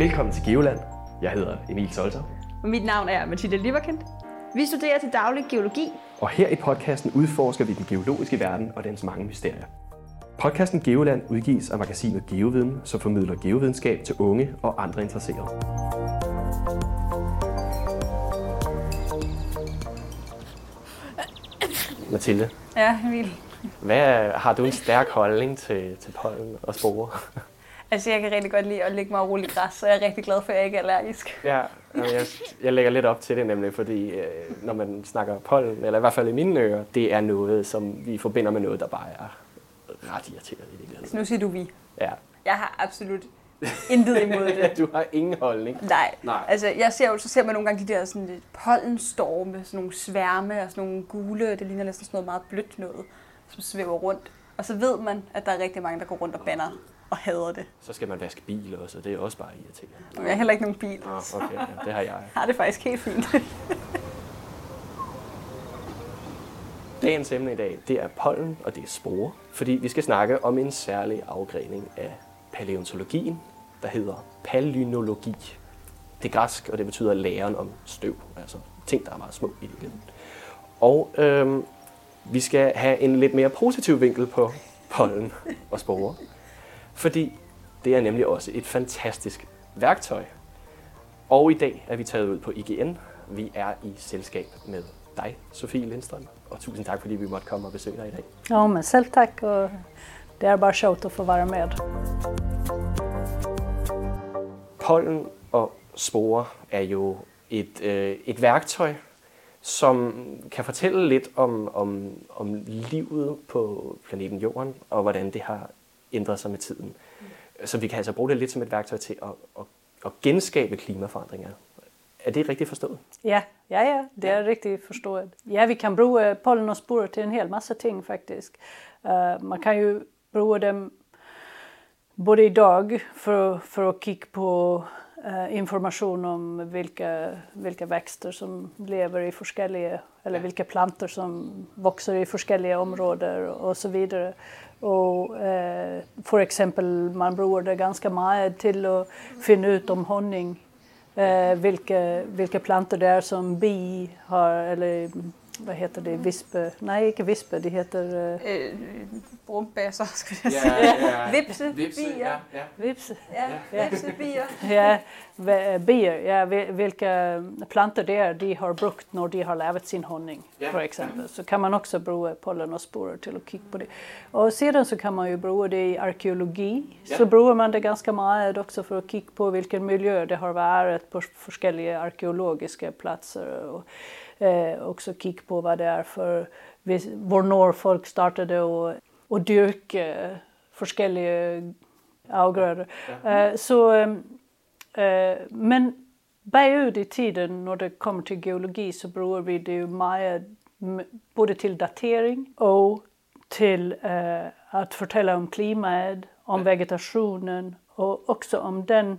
Velkommen til Geoland. Jeg hedder Emil Solter. Og mit navn er Mathilde Liverkendt. Vi studerer til daglig geologi. Og her i podcasten udforsker vi den geologiske verden og dens mange mysterier. Podcasten Geoland udgives af magasinet Geoviden, som formidler geovidenskab til unge og andre interesserede. Mathilde, Ja, Emil. hvad har du en stærk holdning til, til pollen og sporer? Altså, jeg kan rigtig godt lide at ligge mig og rulle i græs, så jeg er rigtig glad for, at jeg ikke er allergisk. Ja, jamen, jeg, jeg lægger lidt op til det nemlig, fordi øh, når man snakker pollen, eller i hvert fald i mine ører, det er noget, som vi forbinder med noget, der bare er ret irriterende i virkeligheden. Så nu siger du vi. Ja. Jeg har absolut intet imod det. Du har ingen holdning. Nej. Nej. Altså, jeg ser jo, så ser man nogle gange de der sådan lidt pollenstorme, sådan nogle sværme og sådan nogle gule, det ligner næsten sådan noget meget blødt noget, som svæver rundt. Og så ved man, at der er rigtig mange, der går rundt og banner og hader det. Så skal man vaske bil også, og det er også bare irriterende. Jeg har heller ikke nogen bil. Nå, okay, ja, det har jeg. Jeg har det faktisk helt fint. Dagens emne i dag, det er pollen og det er sporer, fordi vi skal snakke om en særlig afgrening af paleontologien, der hedder palynologi. Det er græsk, og det betyder læren om støv, altså ting, der er meget små i virkeligheden. Og øhm, vi skal have en lidt mere positiv vinkel på pollen og sporer, fordi det er nemlig også et fantastisk værktøj. Og i dag er vi taget ud på IGN. Vi er i selskab med dig, Sofie Lindstrøm, og tusind tak, fordi vi måtte komme og besøge dig i dag. Ja, men selv tack och det är bara sjovt att få vara med. Pollen og sporer er jo et, øh, et værktøj, som kan fortælle lidt om, om, om livet på planeten Jorden, og hvordan det har ændret sig med tiden. Så vi kan altså bruge det lidt som et værktøj til at, at, at genskabe klimaforandringer. Er det rigtigt forstået? Ja, ja, ja, det är riktigt förstått. Ja, vi kan bruka pollen och sporer till en hel massa ting faktiskt. Eh, man kan ju bruka dem både idag för, för att kika på information om vilka, vilka växter som lever i olika, eller vilka plantor som växer i olika områden och så vidare. Och eh, för exempel man brukar det ganska mycket till att finna ut om honung eh, vilka, vilka plantor det är som bi har, eller vad heter det, vispe, nej inte vispe, det heter eh, brumbasser, skulle jeg sige. Vipsebier. ja. vips, Ja, vipsebier. ja, bier, ja, vi- vilka plantor det är de har brukt när de har lavat sin honung, Ja. för exempel. Så kan man också bruka pollen och sporer till att kika på det. Och sedan så kan man ju bruka det i arkeologi. Så brukar man det ganska mycket också för att kika på vilken miljö det har varit på olika arkeologiska platser. Och, eh, också kika på vad det är för, när folk startade och, och dyrka olika avgrödor. Eh, så, eh, men bakut i tiden när det kommer till geologi så brukar vi det ju mycket både till datering och till eh, att fortälla om klimatet, om vegetationen och också om den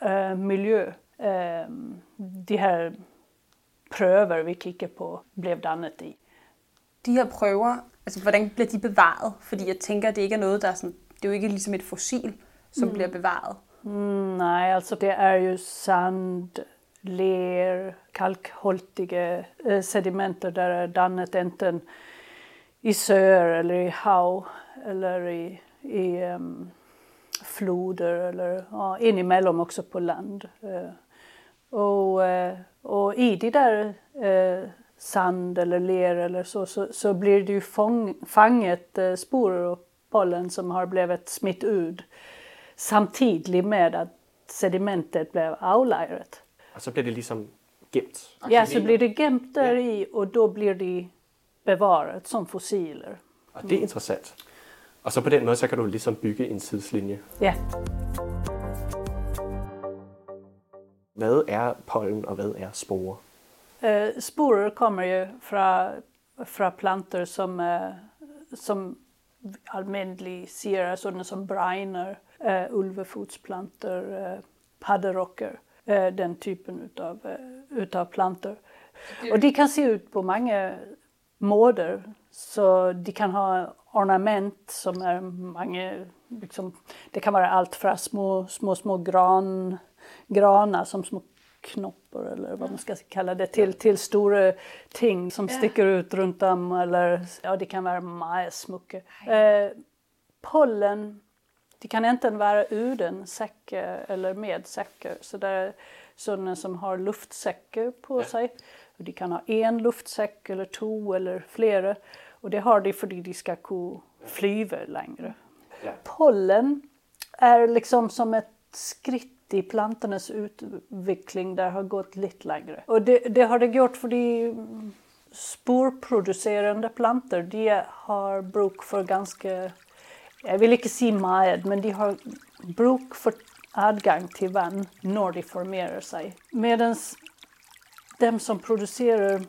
eh, miljö eh, de här pröver vi kigger på blev dannet i. De her prøver, altså hvordan bliver de bevaret? Fordi jeg tænker, at det ikke er noget, der er sådan, det er jo ikke ligesom et fossil, som mm. bliver bevaret. Mm, nej, alltså det är ju sand, ler, kalkholtiga eh, sedimenter där är dannet enten i söar eller i hav eller i, i em, floder eller ja, inemellan också på land. Eh, och, eh, och i de där eh, sand eller ler eller så, så, så blir det ju fång, fanget eh, sporer och pollen som har blivit smitt ut samtidigt med att sedimentet blev avlagret. Og så bliver det ligesom gemt. Ja, så blir det gemt där i och då blir de bevarat som fossiler. Og det er interessant. Og så på den måde, så kan du ligesom bygge en tidslinje. Ja. Hvad er pollen, og hvad er sporer? Eh, sporer kommer ju från, från plantor som, eh, som allmännligt ser sådana som bregner, eh, ulvefotsplantor, eh, padderocker, eh, den typen utav, eh, utav plantor. Och de kan se ut på många måder. Så de kan ha ornament som är många, liksom, det kan vara allt från små, små, små gran, granar som små knoppar eller vad man ska kalla det till, till stora ting som sticker ut runt om eller ja, det kan vara majsmucke. Eh, pollen, det kan enten vara uden säcke eller med säcke. Så det är sådana som har luftsäckar på sig. Och de kan ha en luftsäck eller två eller flera. Och det har de för att de ska kunna flyga längre. Pollen är liksom som ett skritt i plantornas utveckling där har gått lite längre. Och det, det har det gjort för de sporproducerande plantor, de har bruk för ganska, jag vill inte säga meget, men de har bruk för adgång till vatten när de formerar sig. Medan de som producerar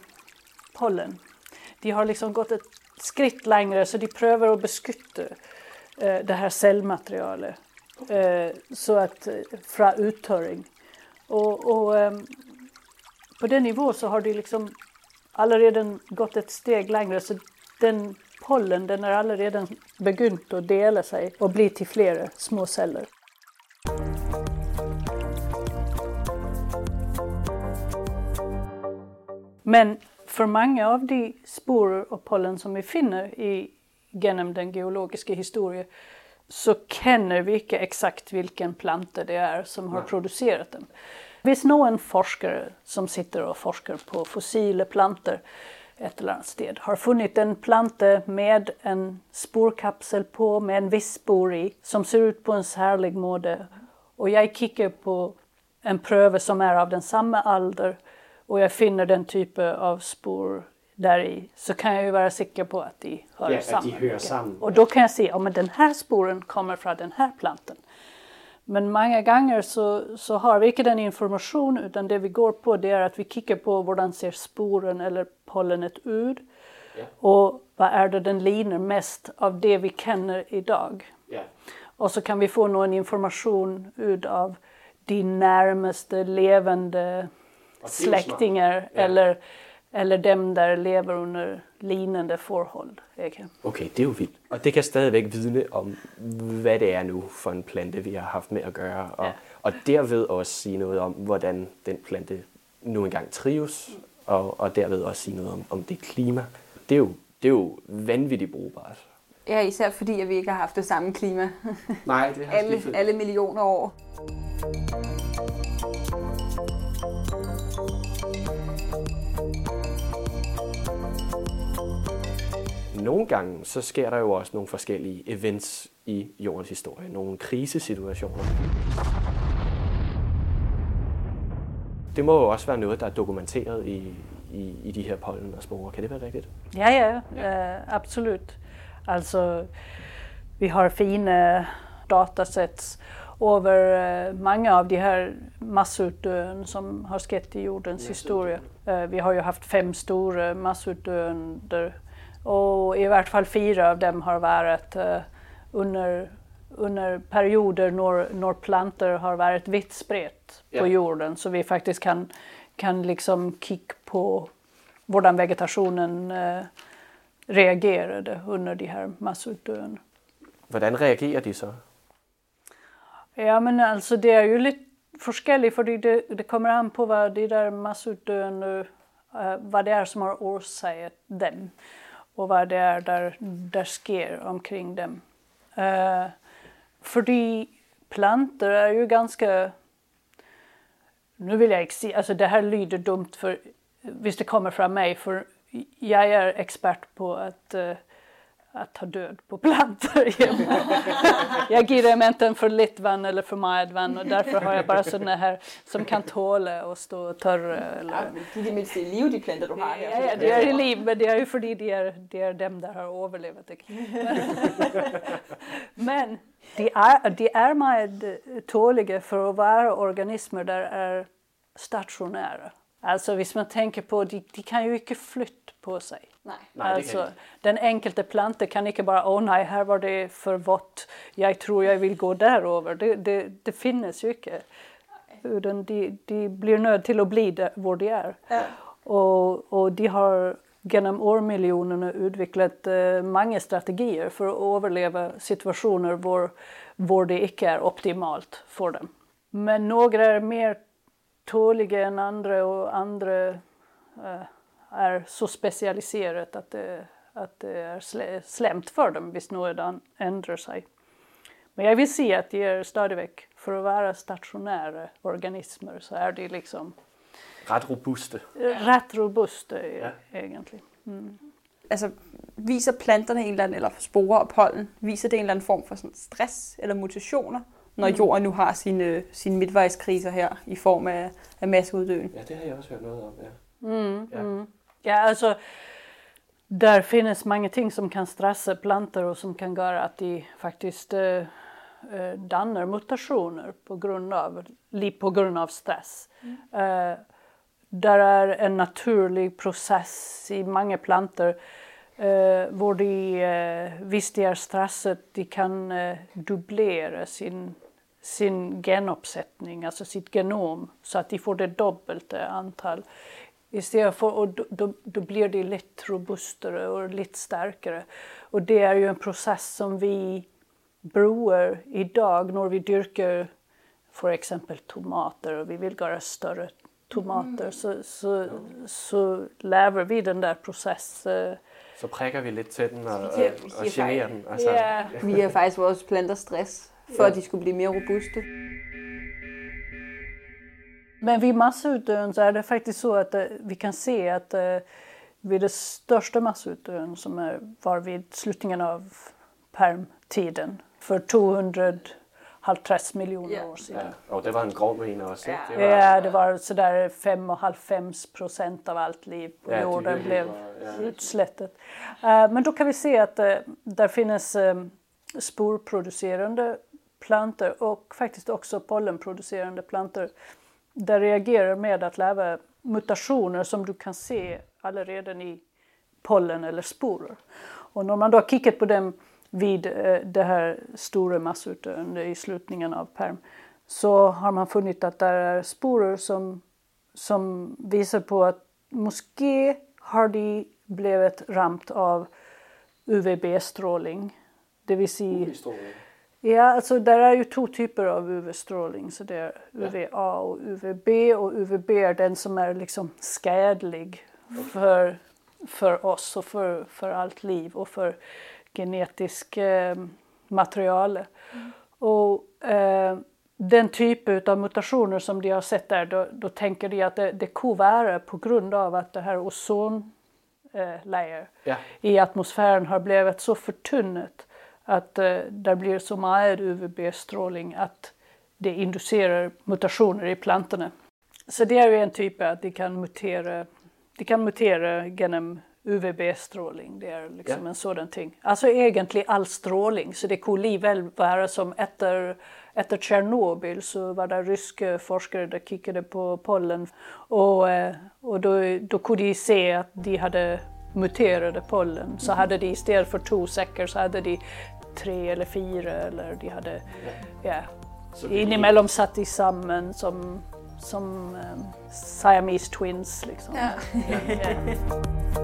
pollen, de har liksom gått ett skritt längre så de prövar att beskytta eh, det här cellmaterialet eh, så att, eh, från uttöring. Och, och eh, på den nivån så har det liksom allaredan gått ett steg längre så den pollen den har allaredan begynt att dela sig och bli till flera små celler. Men för många av de sporer och pollen som vi finner i, genom den geologiska historien så känner vi inte exakt vilken planta det är som har producerat dem. Finns någon forskare som sitter och forskar på fossila plantor ett eller annat sted. Har funnit en planta med en sporkapsel på med en viss spor i som ser ut på en särlig måte och jag kikar på en pröve som är av den samma ålder och jag finner den typen av spår där i så kan jag ju vara säker på att de hör Ja, samman. de hör samman. Och då kan jag se att ja, den här sporen kommer från den här plantan. Men många gånger så, så har vi inte den information utan det vi går på det är att vi kikar på hur ser sporen eller pollenet ut. Ja. Och vad är det den linar mest av det vi känner idag. Ja. Och så kan vi få någon information ut av de närmaste levande släktingar eller, eller dem där lever under lignande förhåll. Ikke? Okay, det er jo vildt. Og det kan stadigvæk vidne om, hvad det er nu for en plante, vi har haft med at gøre. Og, Ja. og derved også sige noget om, hvordan den plante nu engang trives. Og, og derved også sige noget om, om det klima. Det er jo, det er jo vanvittigt brugbart. Ja, især fordi, at vi ikke har haft det samme klima Nej, det alle, alle millioner år. Nogle gange så sker der jo også nogle forskellige events i jordens historie. Nogle krisesituationer. Det må jo også være noget, der er dokumenteret i, i, i de her pollen og sporer. Kan det være rigtigt? Ja, ja, eh, absolut. Alltså, vi har fina datasets över eh, många av de här massutdöden som har skett i jordens historia. Vi har ju haft fem stora massutdöender och i vart fall fyra av dem har varit eh, under, under perioder när, när plantor har varit vitt spritt på jorden så vi faktiskt kan, kan liksom kika på hur vegetationen eh, reagerade under de här massutdöden. Hvordan reagerer de så? Ja men alltså det är ju lite forskelligt för det, det kommer an på vad de där massutdöende, eh, vad det är som har orsakat dem och vad det är där, där sker omkring dem. Eh, uh, för de plantor är ju ganska, nu vill jag inte säga, alltså det här lyder dumt för visst det kommer från mig för jag är expert på att eh, att ta död på plantor. jag ger dem inte för lite vatten eller för vatten och därför har jag bara sådana här som kan tåla och stå torra. Eller... Ja, men de det mindste i live, de planter, du har. Ja, ja, det är i liv, men det är ju för det är, det är dem där har överlevt. ikke? men de är, de är med tåliga för att vara organismer där är stationära. Alltså hvis man tänker på, de, de kan ju inte flytta på sig. Nej. Alltså, den enkelte plante kan inte bara, åh nej, här var det för vått, jag tror jag vill gå därover. Det, det, det finns ju inte. Utan de, de blir nöd till att bli där var de är. Ja. Och, och de har genom årmiljonerna utvecklat eh, många strategier för att överleva situationer var, var det inte är optimalt för dem. Men några är mer tåliga än andra och andra eh, är så specialiserat att det, att det är slämt för dem hvis något ändrar sig. Men jag vill se att de är stadigväck, för att vara stationära organismer så är de liksom Rätt robusta. Rätt robusta ja. egentligen. Mm. Alltså, visar plantorna en eller anden, eller sporer och pollen, visar det en eller anden form för sådan stress eller mutationer, när mm. jorden nu har sine, sine midtvejskriser her i form af, af masseuddøen? Ja, det har jag också hört något om. Ja. Mm, ja. Mm. ja, alltså där finns många ting som kan stressa plantor och som kan göra att de faktiskt eh, eh dannar mutationer på grund av, på grund av stress. Mm. Eh, där är en naturlig process i många plantor eh, hvor de, eh, hvis de är stressade, de kan eh, dubblera sin, sin genuppsättning, alltså sitt genom, så att de får det dubbelt antal. Istället för, och då, då, då, blir de lite robustare och lite starkare. Och det är ju en process som vi brukar idag när vi dyrkar för exempel tomater och vi vill göra större tomater mm. så, så, så lever vi den där processen. Så prikker vi lidt til den og, og, og generer den. Altså, ja. Vi har faktisk vores planter stress, for ja. at de skulle blive mere robuste. Men vid massutdöen så är det faktiskt så att uh, vi kan se att uh, vid det största massutdöen som är, var vid slutningen av permtiden för 200 halvtreds miljoner yeah. år sedan. Ja, och det var en grov en också. Ja, det var, ja, det var sådär 5,5 procent av allt liv på ja, jorden blev ja. utslättet. Uh, men då kan vi se att uh, där finns um, sporproducerande plantor och faktiskt också pollenproducerande plantor där reagerar med att lära mutationer som du kan se redan i pollen eller sporer. Och när man då har kickat på dem vid eh, det här stora massutdöende i slutningen av perm så har man funnit att det är sporer som, som visar på att moské har de blivit ramt av UVB-strålning. Det vill säga... Ja, alltså där är ju två typer av UV-strålning. Så det är UVA och UVB och UVB är den som är liksom skadlig för, för oss och för, för allt liv och för genetisk eh, material. Mm. Och eh, den typ av mutationer som de har sett där, då, då tänker de att det, det vara på grund av att det här ozon eh, ja. i atmosfären har blivit så förtunnat att eh, det blir så mycket UVB-strålning att det inducerar mutationer i plantorna. Så det är ju en typ att de kan mutera, de kan mutera genom UVB-strålning, det är liksom ja. en sådan ting. Alltså egentligen all strålning, så det kunde väl vara som efter, efter Tjernobyl så var det ryska forskare som kickade på pollen och, eh, och då, då kunde de se att de hade muterade pollen. Så hade de istället för två säckar så hade de tre eller fyra eller de hade ja, ja inemellan satt de samman som, som um, Siamese twins. Liksom. Ja.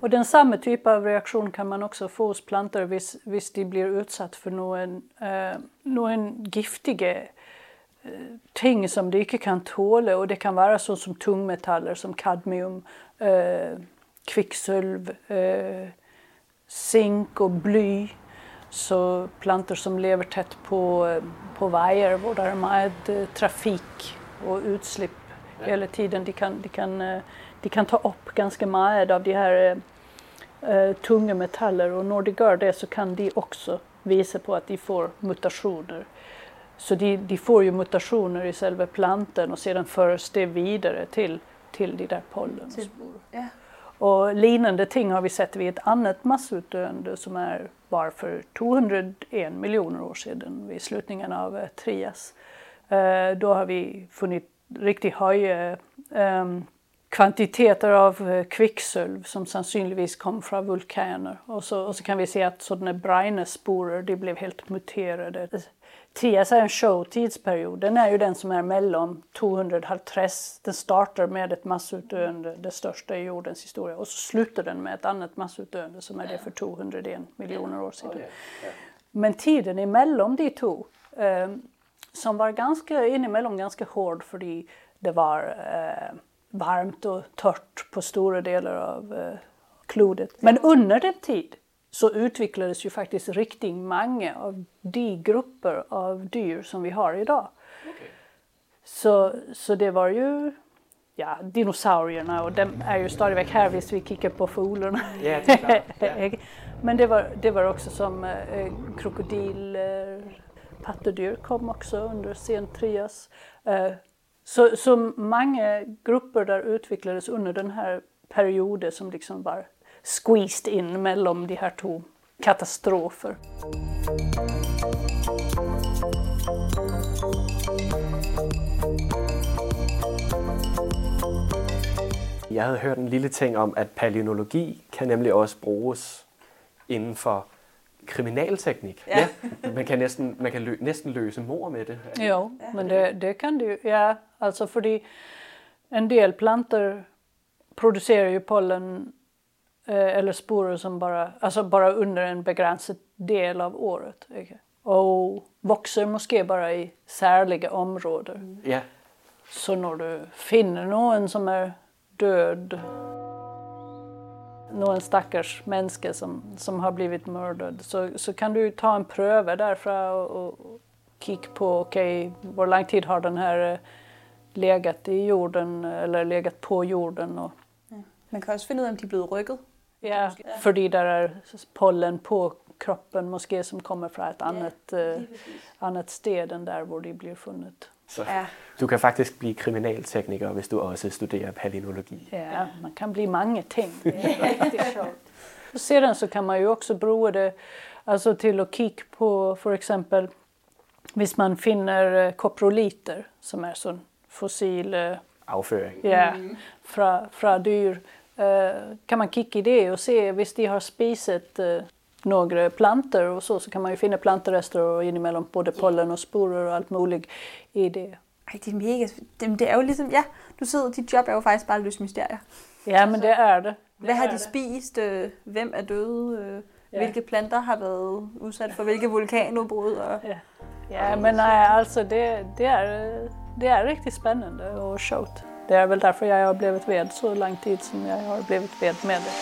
Och den samma typ av reaktion kan man också få hos plantor hvis de blir utsatt för någon, eh, någon giftiga eh, ting som de inte kan tåla och det kan vara så som tungmetaller som kadmium, eh, kvicksilv, eh, zink och bly. Så plantor som lever tätt på, på vägar där det är med eh, trafik och utsläpp hela tiden, de kan, de kan eh, de kan ta upp ganska mycket av de här eh, tunga metaller och när de gör det så kan de också visa på att de får mutationer. Så de, de får ju mutationer i själva plantan och sedan förs det vidare till, till de där pollenspor. Ja. Och liknande ting har vi sett vid ett annat massutdöende som är var för 201 miljoner år sedan vid slutningen av Trias. Eh, då har vi funnit riktigt höga eh, eh, kvantiteter av kvicksilver som sannolikt kom från vulkaner. Och så, och så kan vi se att sådana brainesporer de blev helt muterade. Trias är en showtidsperiod. Den är ju den som är mellan 230, den startar med ett massutdöende, det största i jordens historia, och så slutar den med ett annat massutdöende som är det för 201 miljoner år sedan. Men tiden emellan de två, eh, som var ganska inemellan ganska hård för det var eh, varmt och torrt på stora delar av eh, klodet. Men under den tid så utvecklades ju faktiskt riktigt många av de grupper av dyr som vi har idag. Okay. Så, så det var ju ja, dinosaurierna och de är ju stadigvæk här hvis vi kikar på fåglarna. Yeah, Men det var, det var också som eh, krokodiler, pattedyr kom också under sen trias. Eh, så, så många grupper där utvecklades under den här perioden som liksom var squeezed in mellan de här två katastrofer. Jeg havde hørt en lille ting om, at palynologi kan nemlig også bruges inden for kriminalteknik. Ja. ja. Man kan nästan, man kan lø, nästan løse mord med det. Jo, men det, det kan du Ja, alltså för en del plantor producerar ju pollen eller sporer som bara, alltså bara under en begränsad del av året. Okay? Och växer måske bara i särliga områden. Ja. Så när du finner någon som är död någon stackars människa som, som har blivit mördad så, så kan du ta en pröva därför och, och kika på okej, okay, hur lång tid har den här eh, legat i jorden eller legat på jorden. Och, ja. Man kan också finna ut om de blivit rykket. Ja, för det där är pollen på kroppen måske som kommer från ett annat, ja, uh, annat sted än där var de blir funnet. Så ja. du kan faktiskt bli kriminaltekniker om du också studerar palynologi. Ja, man kan bli många ting. och sedan så kan man ju också bruka det alltså till att kika på för exempel om man finner eh, koproliter som är sån fossil eh, avföring ja, mm. från, från dyr eh, kan man kika i det och se om de har spisat några plantor och så, så kan man ju finna plantorester och inemellan både pollen och sporer och allt möjligt i det. Ej, det er mega... Det, det er jo ligesom... Ja, du sidder... Dit job er jo faktisk bare at løse mysterier. Ja, men det er det. Hvad har de spist? Øh, hvem er døde? Ja. Hvilke planter har været udsat for hvilke vulkanudbrud? Og... Ja. ja, men nej, alltså det, det, är, det är riktigt spännande och sjovt. Det är väl därför jag har blivit ved så lång tid som jag har blivit ved med det.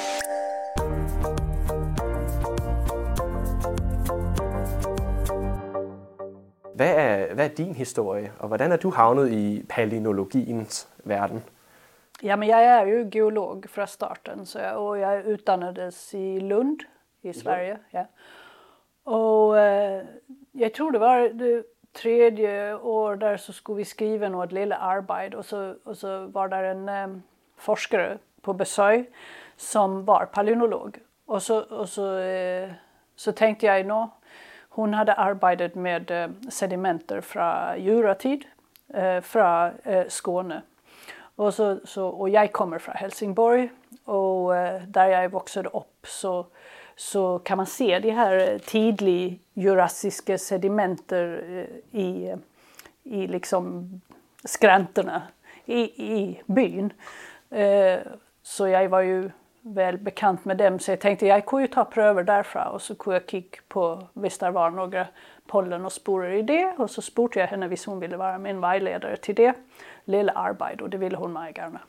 Hvad er, hvad er din historie, og hvordan er du havnet i palynologiens verden? men jag är ju geolog från starten så jag, och jag utbildades i Lund i Sverige. Ja. Och eh, jag tror det var det tredje år där så skulle vi skriva något lilla arbete och så, och så var det en eh, forskare på besök som var palynolog. Och så, och så, eh, så tänkte jag, nå, hon hade arbetat med eh, sedimenter från juratid, eh, från eh, Skåne. Och, så, så, och jag kommer från Helsingborg och eh, där jag växte upp så, så kan man se de här eh, tidliga jurassiska sedimenter eh, i, i liksom skränterna i, i byn. Eh, så jag var ju väl bekant med dem så jag tänkte jag kunde ju ta pröver därifrån och så kunde jag kika på om det var några pollen och sporer i det och så spurte jag henne om hon ville vara min vägledare till det lilla arbetet och det ville hon mig gärna.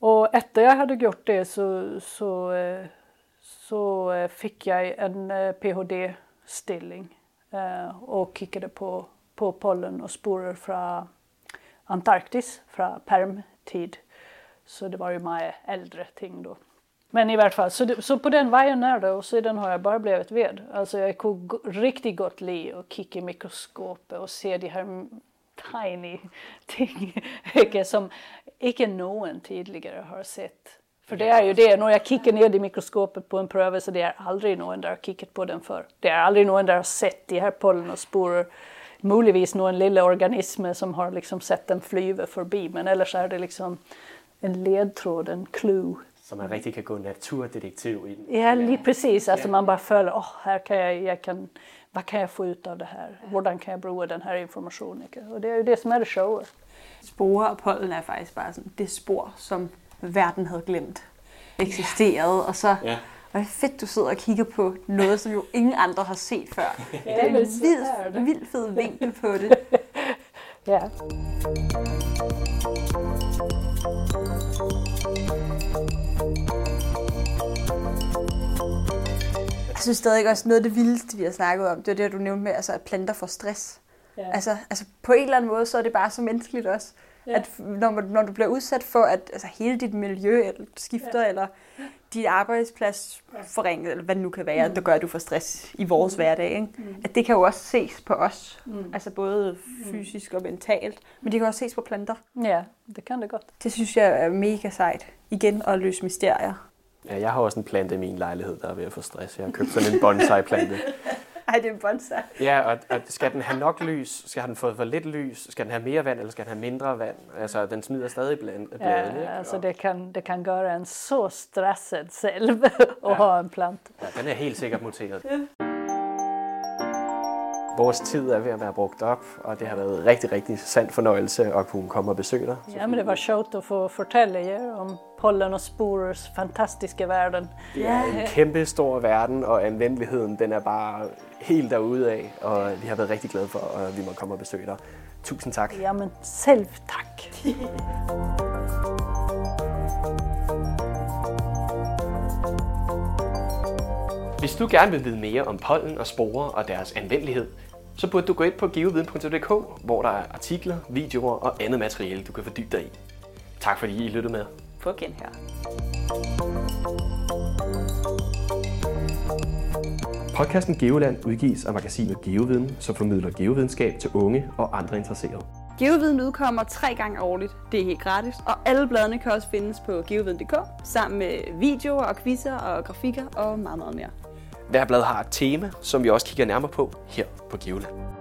Och efter jag hade gjort det så, så, eh, så eh, fick jag en eh, PhD-stilling eh, och kikade på, på pollen och sporer från Antarktis, från permtid. Så det var ju mycket äldre ting då. Men i vart fall, så, det, så på den vägen är det och sedan har jag bara blivit ved. Alltså jag kunde riktigt gott li och kika i mikroskopet och se de här tiny ting som inte någon tidigare har sett. För det är ju det, när jag kikar ner i mikroskopet på en pröva så det är aldrig någon där har kikat på den för. Det är aldrig någon där har sett de här pollen och sporer. Möjligtvis någon lilla organism som har liksom sett den flyga förbi men ellers är det liksom en ledtråd, en clue. Så man riktigt kan gå naturdetektiv i den? Ja, precis. Alltså man bara följer, oh, här kan jag, jag kan, vad kan jag få ut av det här? Hur kan jag bruka den här informationen? Och det är ju det som är det showa. Sporer och pollen är faktiskt bara sådan, det spår som världen hade glömt existerade. Ja. Och, så, ja. Og er fedt, du sidder og kigger på noget, som jo ingen andre har set før. Ja, Det er en vild, vild fed vinkel på det. Ja. Jeg synes stadig også, noget af det vildeste, vi har snakket om, det er det, du nævnte med, altså, at planter får stress. Ja. Altså, altså på en eller anden måde, så er det bare så menneskeligt også. Ja. At når, når du bliver udsat for, at altså, hele dit miljø eller skifter, ja. eller dit arbejdsplads forringet, eller hvad det nu kan være, mm. der gør, at du får stress i vores mm. hverdag. Ikke? Mm. At det kan jo også ses på os. Mm. Altså både fysisk og mentalt. Men det kan også ses på planter. ja, det kan det godt. Det synes jeg er mega sejt. Igen at løse mysterier. Ja, jeg har også en plante i min lejlighed, der er ved at få stress. Jeg har købt sådan en bonsai-plante. Ej, det er en bonsai. Ja, og, og skal den have nok lys? Skal den få for lidt lys? Skal den have mere vand, eller skal den have mindre vand? Altså, den smider stadig bladene. ikke? Ja, alltså Og- det, kan, det kan göra en så stressad själv att Ja. ha en planta. Ja, den er helt sikkert muteret. Vores tid er ved at være brugt op, og det har været rigtig, rigtig sand fornøjelse at kunne komme og besøge dig. Ja, men det var sjovt att få fortælle jer om pollen og sporers fantastiske verden. Det er en kæmpe stor verden, og anvendeligheden den er bare helt derude af, og vi har været rigtig glade for, at vi må komme og besøge dig. Tusind tak. Ja, men selv tack. Hvis du gerne vil vide mere om pollen og sporer og deres anvendelighed, så burde du gå ind på geoviden.dk, hvor der er artikler, videoer og andet materiale, du kan fordybe dig i. Tak fordi I lyttede med. På genhør. Podcasten Geoland udgives af magasinet Geoviden, som formidler geovidenskab til unge og andre interesserede. Geoviden udkommer tre gange årligt. Det er helt gratis. Og alle bladene kan også findes på geoviden.dk, sammen med videoer og quizzer og grafikker og meget, meget mere. Hver blad har et tema, som vi også kigger nærmere på her på Geoland.